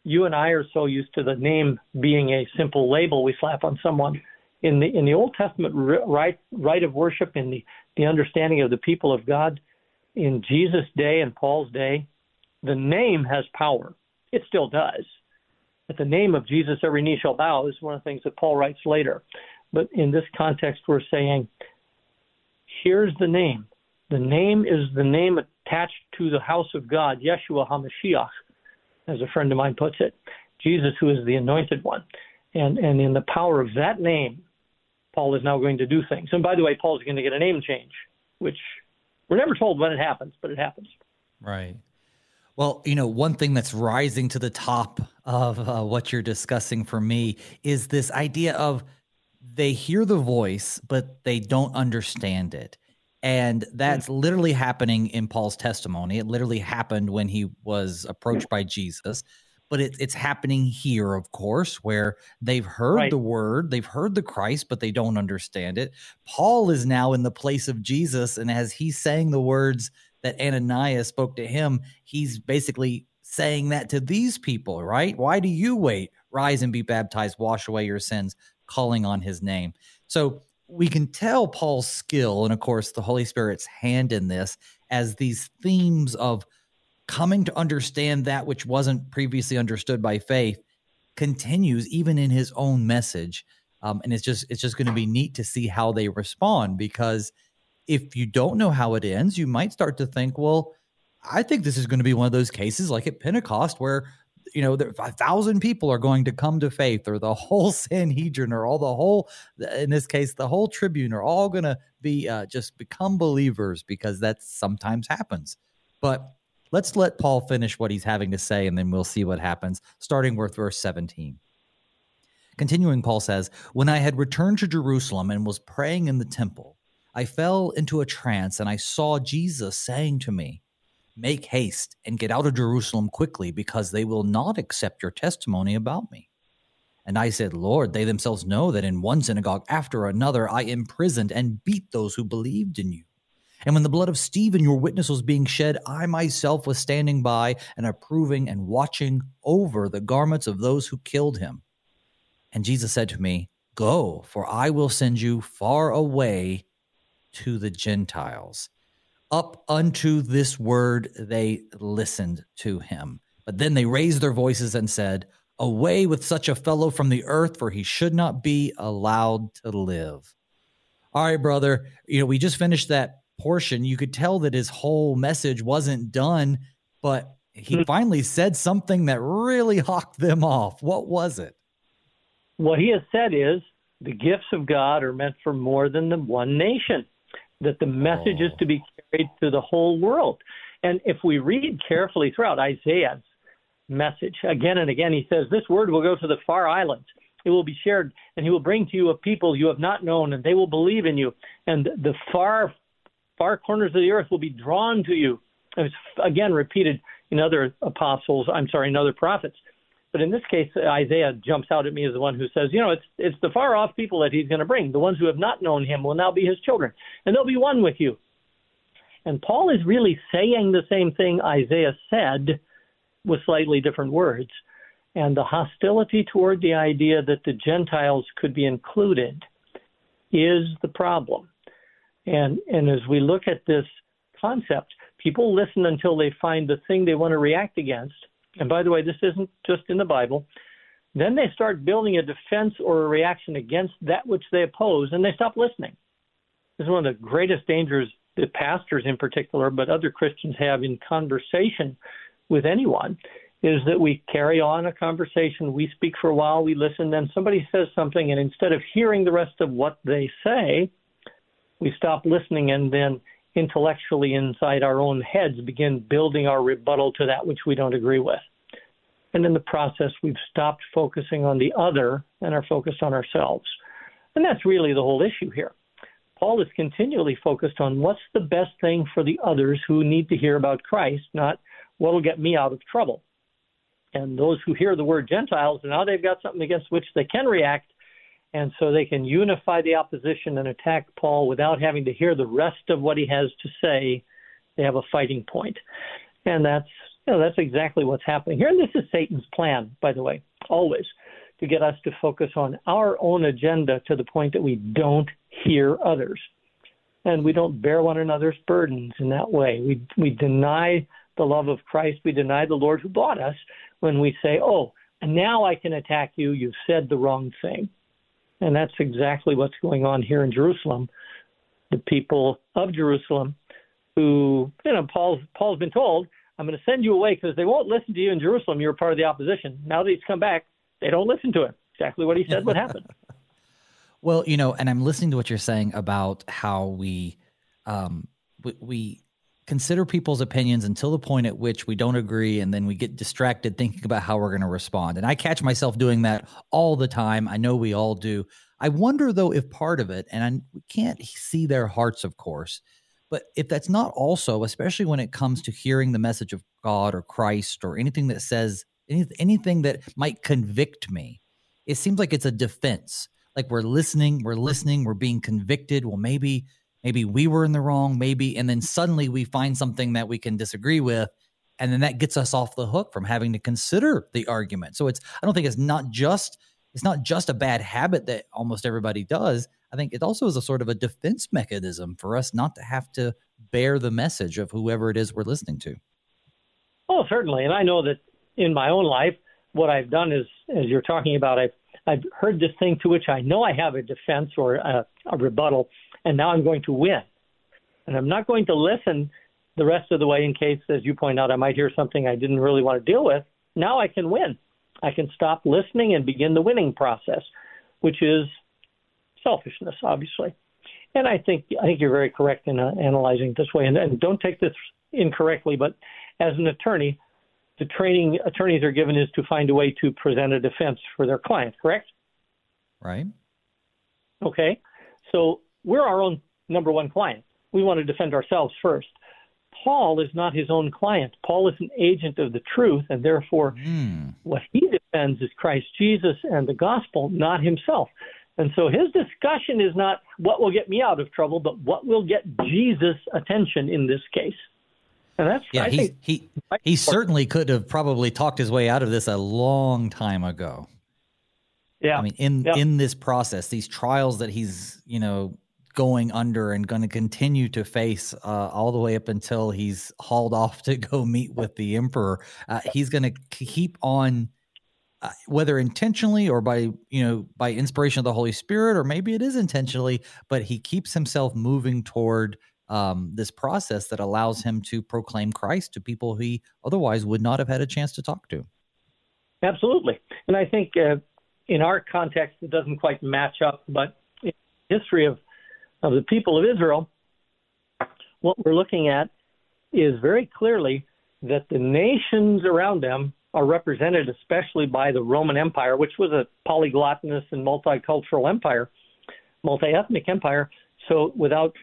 You and I are so used to the name being a simple label we slap on someone. In the in the Old Testament rite rite of worship, in the the understanding of the people of God, in Jesus' day and Paul's day, the name has power. It still does. At the name of Jesus, every knee shall bow is one of the things that Paul writes later. But in this context, we're saying, here's the name. The name is the name attached to the house of God, Yeshua HaMashiach, as a friend of mine puts it. Jesus, who is the anointed one. And, and in the power of that name, Paul is now going to do things. And by the way, Paul's going to get a name change, which we're never told when it happens, but it happens. Right. Well, you know, one thing that's rising to the top of uh, what you're discussing for me is this idea of they hear the voice, but they don't understand it. And that's literally happening in Paul's testimony. It literally happened when he was approached by Jesus. But it, it's happening here, of course, where they've heard right. the word, they've heard the Christ, but they don't understand it. Paul is now in the place of Jesus. And as he's saying the words, that Ananias spoke to him, he's basically saying that to these people, right? Why do you wait? Rise and be baptized, wash away your sins, calling on his name. So we can tell Paul's skill and, of course, the Holy Spirit's hand in this as these themes of coming to understand that which wasn't previously understood by faith continues even in his own message. Um, and it's just it's just going to be neat to see how they respond because – if you don't know how it ends, you might start to think, well, I think this is going to be one of those cases like at Pentecost where you know, there, a thousand people are going to come to faith, or the whole Sanhedrin, or all the whole, in this case, the whole Tribune, are all going to be uh, just become believers because that sometimes happens. But let's let Paul finish what he's having to say, and then we'll see what happens, starting with verse 17. Continuing, Paul says, When I had returned to Jerusalem and was praying in the temple, I fell into a trance and I saw Jesus saying to me, Make haste and get out of Jerusalem quickly, because they will not accept your testimony about me. And I said, Lord, they themselves know that in one synagogue after another I imprisoned and beat those who believed in you. And when the blood of Stephen, your witness, was being shed, I myself was standing by and approving and watching over the garments of those who killed him. And Jesus said to me, Go, for I will send you far away to the Gentiles. Up unto this word they listened to him. But then they raised their voices and said, Away with such a fellow from the earth, for he should not be allowed to live. All right, brother. You know, we just finished that portion. You could tell that his whole message wasn't done, but he hmm. finally said something that really hawked them off. What was it? What he has said is the gifts of God are meant for more than the one nation that the message oh. is to be carried to the whole world. And if we read carefully throughout Isaiah's message, again and again, he says, This word will go to the far islands. It will be shared, and he will bring to you a people you have not known, and they will believe in you. And the far, far corners of the earth will be drawn to you. It's again repeated in other apostles, I'm sorry, in other prophets. But in this case, Isaiah jumps out at me as the one who says, you know, it's it's the far off people that he's going to bring. The ones who have not known him will now be his children, and they'll be one with you. And Paul is really saying the same thing Isaiah said with slightly different words. And the hostility toward the idea that the Gentiles could be included is the problem. And and as we look at this concept, people listen until they find the thing they want to react against and by the way, this isn't just in the Bible, then they start building a defense or a reaction against that which they oppose, and they stop listening. This is one of the greatest dangers that pastors in particular, but other Christians have in conversation with anyone, is that we carry on a conversation, we speak for a while, we listen, then somebody says something, and instead of hearing the rest of what they say, we stop listening and then intellectually inside our own heads begin building our rebuttal to that which we don't agree with. And in the process, we've stopped focusing on the other and are focused on ourselves. And that's really the whole issue here. Paul is continually focused on what's the best thing for the others who need to hear about Christ, not what will get me out of trouble. And those who hear the word Gentiles, now they've got something against which they can react, and so they can unify the opposition and attack Paul without having to hear the rest of what he has to say. They have a fighting point. And that's you know, that's exactly what's happening here. And this is Satan's plan, by the way, always to get us to focus on our own agenda to the point that we don't hear others. And we don't bear one another's burdens in that way. We, we deny the love of Christ. We deny the Lord who bought us when we say, oh, now I can attack you. You've said the wrong thing. And that's exactly what's going on here in Jerusalem. The people of Jerusalem who, you know, Paul's, Paul's been told, I'm going to send you away because they won't listen to you in Jerusalem. You're part of the opposition. Now that he's come back, they don't listen to him. Exactly what he said would happen. well, you know, and I'm listening to what you're saying about how we, um, we, we consider people's opinions until the point at which we don't agree and then we get distracted thinking about how we're going to respond. And i catch myself doing that all the time. I know we all do. I wonder though if part of it and I, we can't see their hearts of course but if that's not also especially when it comes to hearing the message of god or christ or anything that says anything that might convict me it seems like it's a defense. Like we're listening we're listening we're being convicted. Well maybe maybe we were in the wrong maybe and then suddenly we find something that we can disagree with and then that gets us off the hook from having to consider the argument. So it's i don't think it's not just it's not just a bad habit that almost everybody does. I think it also is a sort of a defense mechanism for us not to have to bear the message of whoever it is we're listening to. Oh certainly. And i know that in my own life what i've done is as you're talking about i've I've heard this thing to which I know I have a defense or a, a rebuttal, and now I'm going to win. And I'm not going to listen the rest of the way in case, as you point out, I might hear something I didn't really want to deal with. Now I can win. I can stop listening and begin the winning process, which is selfishness, obviously. And I think I think you're very correct in uh, analyzing this way. And, and don't take this incorrectly, but as an attorney, the training attorneys are given is to find a way to present a defense for their client, correct? Right. Okay. So we're our own number one client. We want to defend ourselves first. Paul is not his own client. Paul is an agent of the truth, and therefore, mm. what he defends is Christ Jesus and the gospel, not himself. And so his discussion is not what will get me out of trouble, but what will get Jesus' attention in this case. And that's yeah. he he he certainly could have probably talked his way out of this a long time ago. Yeah, I mean in yeah. in this process, these trials that he's you know going under and going to continue to face uh, all the way up until he's hauled off to go meet with the emperor. Uh, he's going to keep on. Uh, whether intentionally or by you know by inspiration of the holy spirit or maybe it is intentionally but he keeps himself moving toward um, this process that allows him to proclaim Christ to people he otherwise would not have had a chance to talk to. Absolutely, and I think uh, in our context it doesn't quite match up, but in the history of of the people of Israel, what we're looking at is very clearly that the nations around them are represented especially by the Roman Empire, which was a polyglotous and multicultural empire, multi ethnic empire. So, without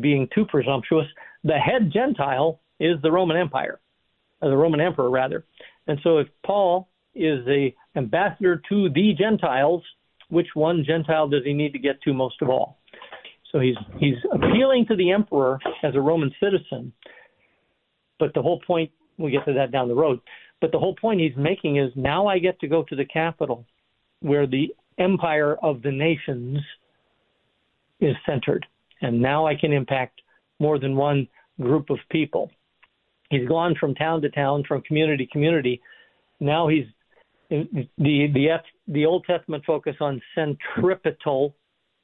being too presumptuous, the head Gentile is the Roman Empire, or the Roman Emperor rather. And so if Paul is the ambassador to the Gentiles, which one Gentile does he need to get to most of all? So he's he's appealing to the emperor as a Roman citizen. But the whole point we'll get to that down the road. But the whole point he's making is now I get to go to the capital where the empire of the nations is centered and now I can impact more than one group of people. He's gone from town to town, from community to community. Now he's the the the Old Testament focus on centripetal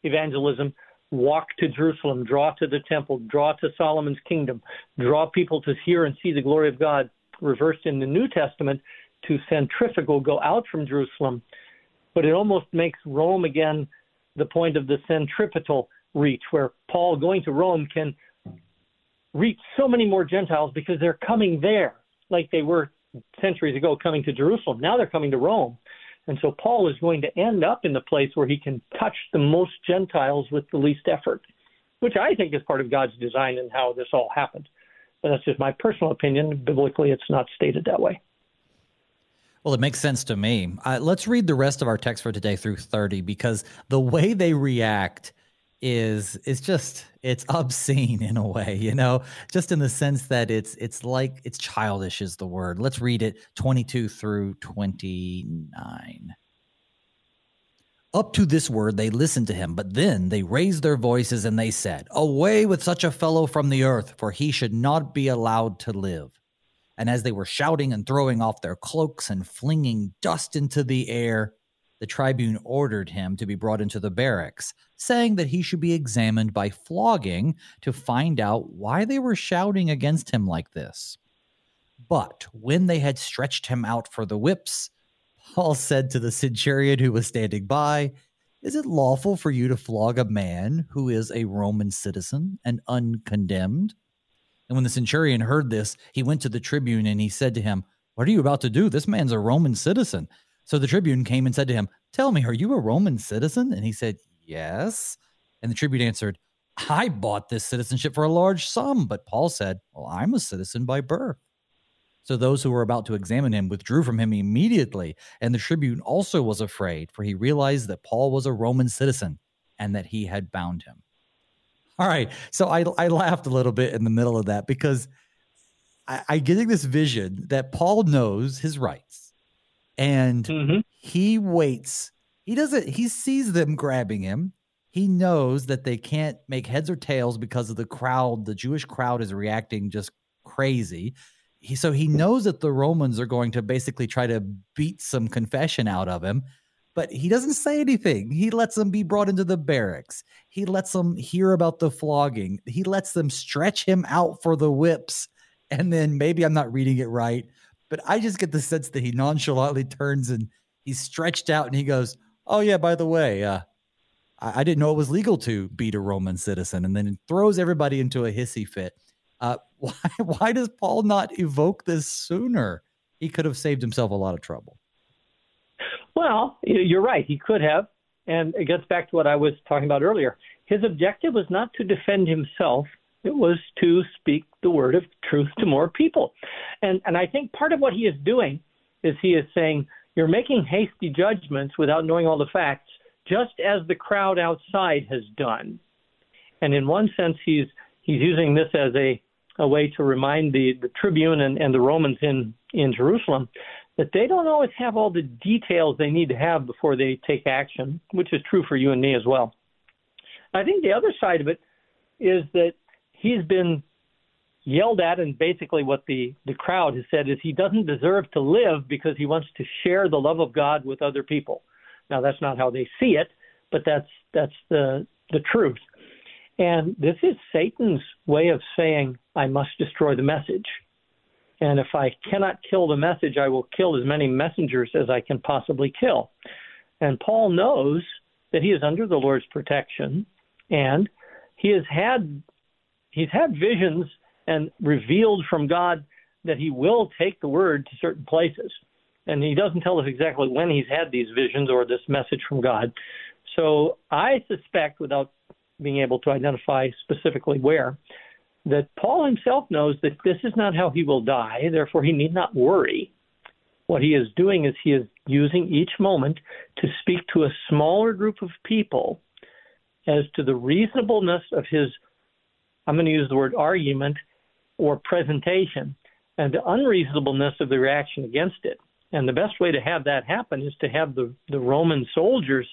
evangelism. Walk to Jerusalem, draw to the temple, draw to Solomon's kingdom, draw people to hear and see the glory of God. Reversed in the New Testament, to centrifugal go out from Jerusalem, but it almost makes Rome again the point of the centripetal reach, where Paul going to Rome can reach so many more Gentiles because they're coming there, like they were centuries ago coming to Jerusalem. Now they're coming to Rome. And so Paul is going to end up in the place where he can touch the most Gentiles with the least effort, which I think is part of God's design and how this all happened. But that's just my personal opinion. Biblically, it's not stated that way. Well, it makes sense to me. Uh, let's read the rest of our text for today through 30 because the way they react is is just it's obscene in a way, you know, just in the sense that it's it's like it's childish is the word. Let's read it 22 through 29. Up to this word they listened to him, but then they raised their voices and they said, Away with such a fellow from the earth, for he should not be allowed to live. And as they were shouting and throwing off their cloaks and flinging dust into the air, the tribune ordered him to be brought into the barracks, saying that he should be examined by flogging to find out why they were shouting against him like this. But when they had stretched him out for the whips, Paul said to the centurion who was standing by, Is it lawful for you to flog a man who is a Roman citizen and uncondemned? And when the centurion heard this, he went to the tribune and he said to him, What are you about to do? This man's a Roman citizen. So the tribune came and said to him, Tell me, are you a Roman citizen? And he said, Yes. And the tribune answered, I bought this citizenship for a large sum. But Paul said, Well, I'm a citizen by birth. So those who were about to examine him withdrew from him immediately. And the tribune also was afraid, for he realized that Paul was a Roman citizen and that he had bound him. All right. So I, I laughed a little bit in the middle of that because I, I getting this vision that Paul knows his rights and mm-hmm. he waits. He doesn't, he sees them grabbing him. He knows that they can't make heads or tails because of the crowd. The Jewish crowd is reacting just crazy he, so he knows that the Romans are going to basically try to beat some confession out of him, but he doesn't say anything. He lets them be brought into the barracks. He lets them hear about the flogging. He lets them stretch him out for the whips. And then maybe I'm not reading it right, but I just get the sense that he nonchalantly turns and he's stretched out and he goes, Oh, yeah, by the way, uh, I, I didn't know it was legal to beat a Roman citizen. And then throws everybody into a hissy fit. Uh, why why does Paul not evoke this sooner? He could have saved himself a lot of trouble. Well, you're right. He could have, and it gets back to what I was talking about earlier. His objective was not to defend himself; it was to speak the word of truth to more people. And and I think part of what he is doing is he is saying you're making hasty judgments without knowing all the facts, just as the crowd outside has done. And in one sense, he's he's using this as a a way to remind the, the tribune and, and the Romans in, in Jerusalem that they don't always have all the details they need to have before they take action, which is true for you and me as well. I think the other side of it is that he's been yelled at, and basically what the, the crowd has said is he doesn't deserve to live because he wants to share the love of God with other people. Now that's not how they see it, but that's that's the the truth. And this is Satan's way of saying, I must destroy the message. And if I cannot kill the message, I will kill as many messengers as I can possibly kill. And Paul knows that he is under the Lord's protection and he has had he's had visions and revealed from God that he will take the word to certain places. And he doesn't tell us exactly when he's had these visions or this message from God. So I suspect, without being able to identify specifically where, that Paul himself knows that this is not how he will die, therefore he need not worry. What he is doing is he is using each moment to speak to a smaller group of people as to the reasonableness of his, I'm going to use the word argument or presentation, and the unreasonableness of the reaction against it. And the best way to have that happen is to have the, the Roman soldiers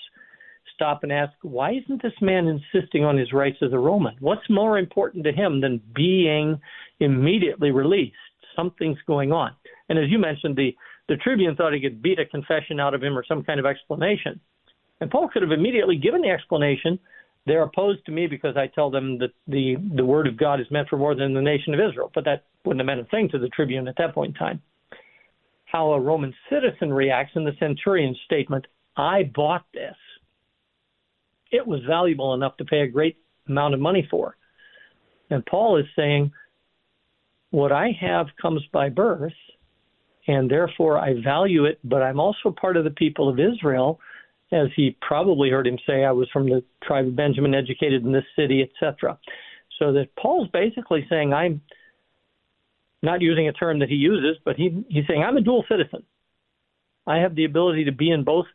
stop and ask, why isn't this man insisting on his rights as a Roman? What's more important to him than being immediately released? Something's going on. And as you mentioned, the, the tribune thought he could beat a confession out of him or some kind of explanation. And Paul could have immediately given the explanation. They're opposed to me because I tell them that the, the word of God is meant for more than the nation of Israel. But that wouldn't have meant a thing to the tribune at that point in time. how a Roman citizen reacts in the centurion's statement, I bought this. It was valuable enough to pay a great amount of money for. And Paul is saying, What I have comes by birth, and therefore I value it, but I'm also part of the people of Israel, as he probably heard him say, I was from the tribe of Benjamin, educated in this city, etc. So that Paul's basically saying, I'm not using a term that he uses, but he, he's saying, I'm a dual citizen. I have the ability to be in both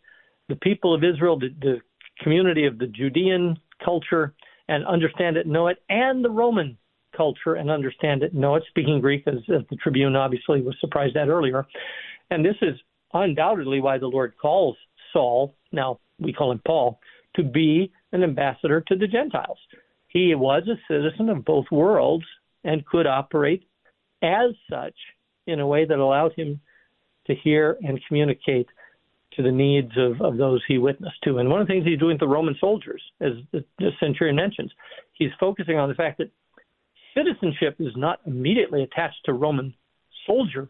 the people of Israel, the, the community of the Judean culture, and understand it, know it, and the Roman culture and understand it, know it, speaking Greek, as, as the Tribune obviously was surprised at earlier. And this is undoubtedly why the Lord calls Saul, now we call him Paul, to be an ambassador to the Gentiles. He was a citizen of both worlds and could operate as such in a way that allowed him to hear and communicate to the needs of, of those he witnessed to. And one of the things he's doing with the Roman soldiers, as the, centurion mentions, he's focusing on the fact that citizenship is not immediately attached to Roman soldier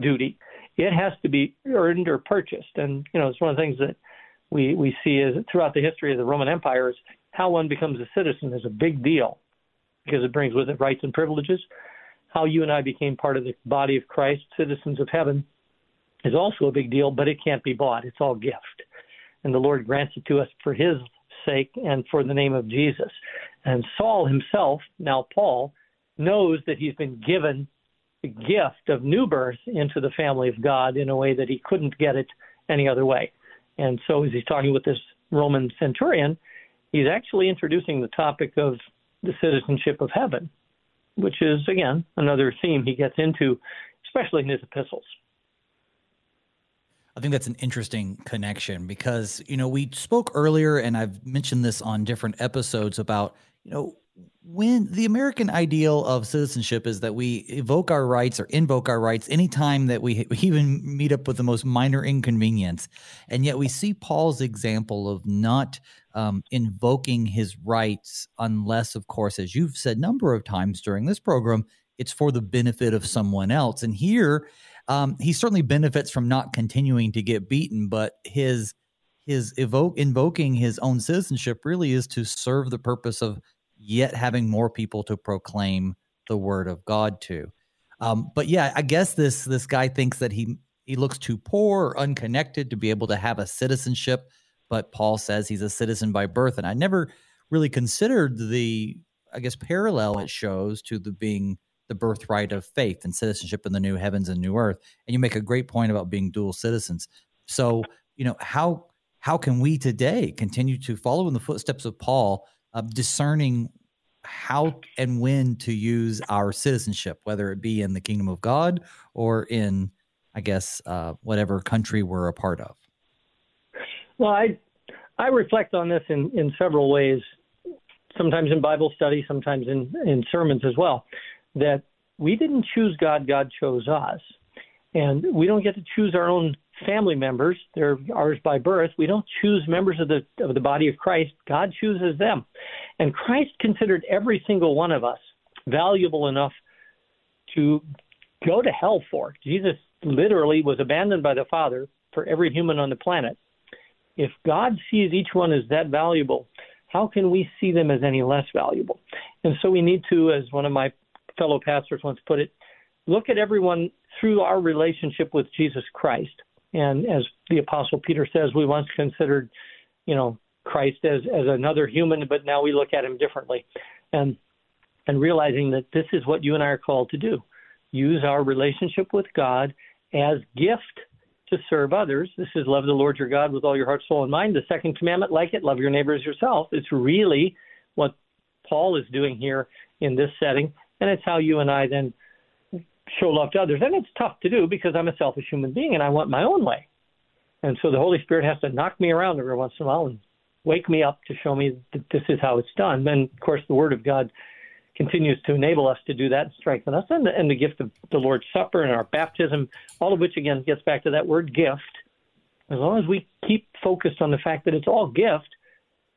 duty. It has to be earned or purchased. And, you know, it's one of the things that we, we see is throughout the history of the Roman Empire is how one becomes a citizen is a big deal because it brings with it rights and privileges. How you and I became part of the body of Christ, citizens of heaven, is also a big deal, but it can't be bought. It's all gift. And the Lord grants it to us for his sake and for the name of Jesus. And Saul himself, now Paul, knows that he's been given the gift of new birth into the family of God in a way that he couldn't get it any other way. And so as he's talking with this Roman centurion, he's actually introducing the topic of the citizenship of heaven, which is, again, another theme he gets into, especially in his epistles. I think that's an interesting connection because, you know, we spoke earlier and I've mentioned this on different episodes about, you know, when the American ideal of citizenship is that we evoke our rights or invoke our rights anytime that we, even meet up with the most minor inconvenience. And yet we see Paul's example of not um, invoking his rights unless, of course, as you've said number of times during this program, it's for the benefit of someone else. And here, um, he certainly benefits from not continuing to get beaten, but his his evoke invoking his own citizenship really is to serve the purpose of yet having more people to proclaim the word of God to. Um, but yeah, I guess this this guy thinks that he he looks too poor or unconnected to be able to have a citizenship. But Paul says he's a citizen by birth, and I never really considered the I guess parallel it shows to the being the birthright of faith and citizenship in the new heavens and new earth. And you make a great point about being dual citizens. So, you know, how how can we today continue to follow in the footsteps of Paul, uh, discerning how and when to use our citizenship, whether it be in the kingdom of God or in, I guess, uh, whatever country we're a part of? Well, I I reflect on this in, in several ways, sometimes in Bible study, sometimes in, in sermons as well that we didn't choose God, God chose us. And we don't get to choose our own family members. They're ours by birth. We don't choose members of the of the body of Christ. God chooses them. And Christ considered every single one of us valuable enough to go to hell for. Jesus literally was abandoned by the Father for every human on the planet. If God sees each one as that valuable, how can we see them as any less valuable? And so we need to, as one of my fellow pastors once put it, look at everyone through our relationship with Jesus Christ. And as the Apostle Peter says, we once considered, you know, Christ as, as another human, but now we look at him differently. And and realizing that this is what you and I are called to do. Use our relationship with God as gift to serve others. This is love the Lord your God with all your heart, soul, and mind. The second commandment, like it, love your neighbor as yourself. It's really what Paul is doing here in this setting and it's how you and I then show love to others. And it's tough to do because I'm a selfish human being and I want my own way. And so the Holy Spirit has to knock me around every once in a while and wake me up to show me that this is how it's done. And of course, the Word of God continues to enable us to do that and strengthen us. And the, and the gift of the Lord's Supper and our baptism, all of which again gets back to that word gift. As long as we keep focused on the fact that it's all gift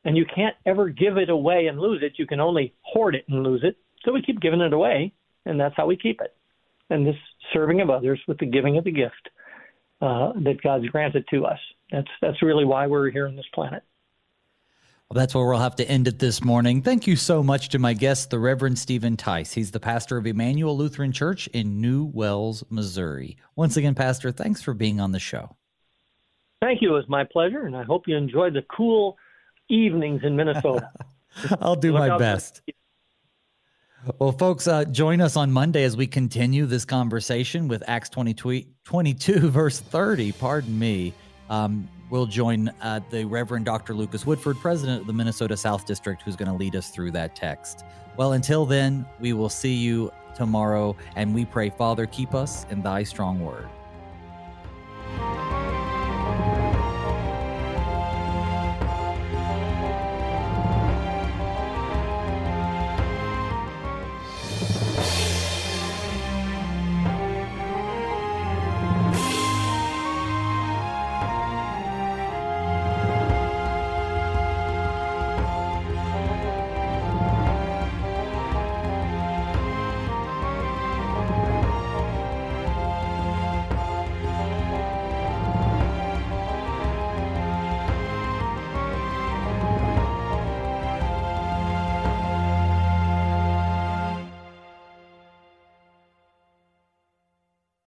and you can't ever give it away and lose it, you can only hoard it and lose it. So we keep giving it away, and that's how we keep it. And this serving of others with the giving of the gift uh, that God's granted to us. That's that's really why we're here on this planet. Well, that's where we'll have to end it this morning. Thank you so much to my guest, the Reverend Steven Theiss. He's the pastor of Immanuel Lutheran Church in New Wells, Missouri. Once again, Pastor, thanks for being on the show. Thank you. It was my pleasure, and I hope you enjoyed the cool evenings in Minnesota. I'll do Look my best. Well, folks, uh, join us on Monday as we continue this conversation with Acts 22, 22 verse 30. Pardon me. Um, we'll join uh, the Reverend Dr. Lucas Woodford, president of the Minnesota South District, who's going to lead us through that text. Well, until then, we will see you tomorrow, and we pray, Father, keep us in thy strong word.